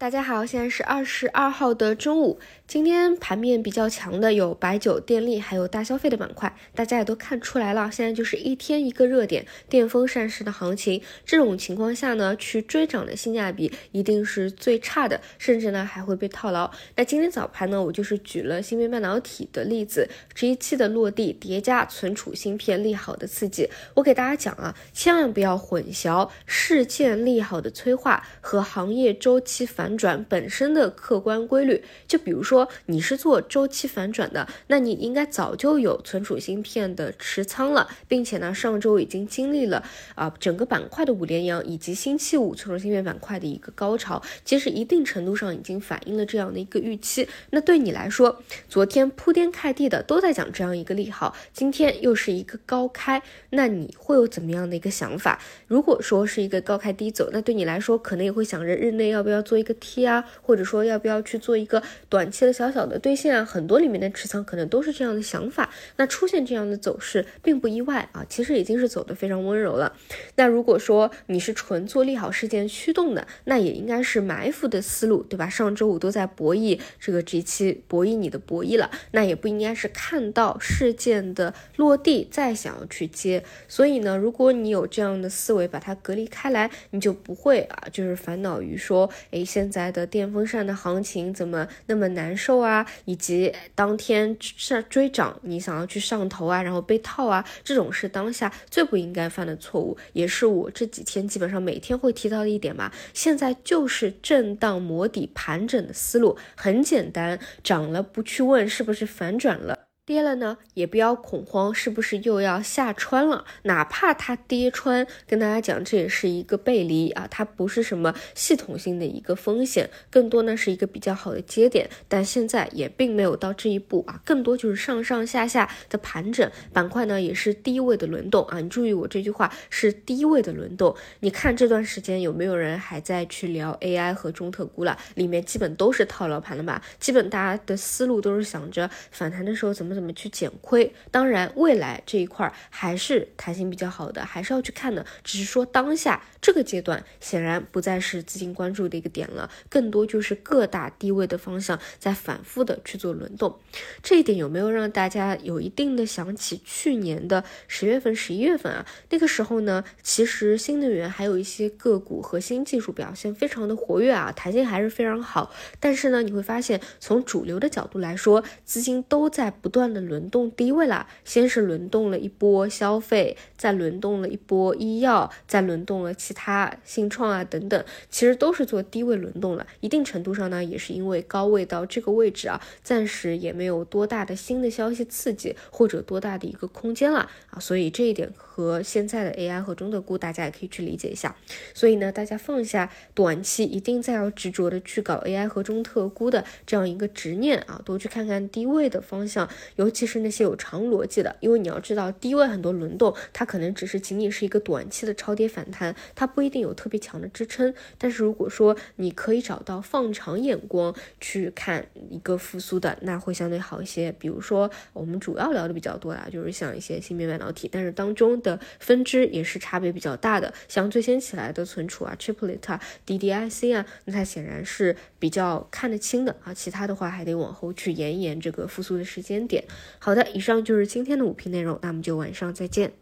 大家好，现在是二十二号的中午。今天盘面比较强的有白酒、电力，还有大消费的板块。大家也都看出来了，现在就是一天一个热点，电风扇式的行情。这种情况下呢，去追涨的性价比一定是最差的，甚至呢还会被套牢。那今天早盘呢，我就是举了芯片半导体的例子，这一期的落地叠加存储芯片利好的刺激。我给大家讲啊，千万不要混淆事件利好的催化和行业周期反。反转本身的客观规律，就比如说你是做周期反转的，那你应该早就有存储芯片的持仓了，并且呢，上周已经经历了啊整个板块的五连阳，以及星期五存储芯片板块的一个高潮，其实一定程度上已经反映了这样的一个预期。那对你来说，昨天铺天盖地的都在讲这样一个利好，今天又是一个高开，那你会有怎么样的一个想法？如果说是一个高开低走，那对你来说可能也会想着日内要不要做一个。T 啊，或者说要不要去做一个短期的小小的兑现啊？很多里面的持仓可能都是这样的想法。那出现这样的走势并不意外啊，其实已经是走得非常温柔了。那如果说你是纯做利好事件驱动的，那也应该是埋伏的思路，对吧？上周五都在博弈这个 G 期博弈你的博弈了，那也不应该是看到事件的落地再想要去接。所以呢，如果你有这样的思维，把它隔离开来，你就不会啊，就是烦恼于说，哎，现在的电风扇的行情怎么那么难受啊？以及当天上追涨，你想要去上头啊，然后被套啊，这种是当下最不应该犯的错误，也是我这几天基本上每天会提到的一点吧。现在就是震荡磨底盘整的思路，很简单，涨了不去问是不是反转了。跌了呢，也不要恐慌，是不是又要下穿了？哪怕它跌穿，跟大家讲，这也是一个背离啊，它不是什么系统性的一个风险，更多呢是一个比较好的接点。但现在也并没有到这一步啊，更多就是上上下下的盘整，板块呢也是低位的轮动啊。你注意我这句话是低位的轮动。你看这段时间有没有人还在去聊 AI 和中特估了？里面基本都是套牢盘了吧？基本大家的思路都是想着反弹的时候怎么怎么。去减亏？当然，未来这一块还是弹性比较好的，还是要去看的。只是说当下这个阶段，显然不再是资金关注的一个点了，更多就是各大低位的方向在反复的去做轮动。这一点有没有让大家有一定的想起去年的十月份、十一月份啊？那个时候呢，其实新能源还有一些个股和新技术表现非常的活跃啊，弹性还是非常好。但是呢，你会发现从主流的角度来说，资金都在不断。的轮动低位了，先是轮动了一波消费，再轮动了一波医药，再轮动了其他信创啊等等，其实都是做低位轮动了。一定程度上呢，也是因为高位到这个位置啊，暂时也没有多大的新的消息刺激或者多大的一个空间了啊，所以这一点和现在的 AI 和中特估大家也可以去理解一下。所以呢，大家放下短期一定再要执着的去搞 AI 和中特估的这样一个执念啊，多去看看低位的方向。尤其是那些有长逻辑的，因为你要知道低位很多轮动，它可能只是仅仅是一个短期的超跌反弹，它不一定有特别强的支撑。但是如果说你可以找到放长眼光去看一个复苏的，那会相对好一些。比如说我们主要聊的比较多的，就是像一些芯片半导体，但是当中的分支也是差别比较大的，像最先起来的存储啊、Chiplet 啊、DDIC 啊，那它显然是比较看得清的啊。其他的话还得往后去延一延这个复苏的时间点好的，以上就是今天的五篇内容，那我们就晚上再见。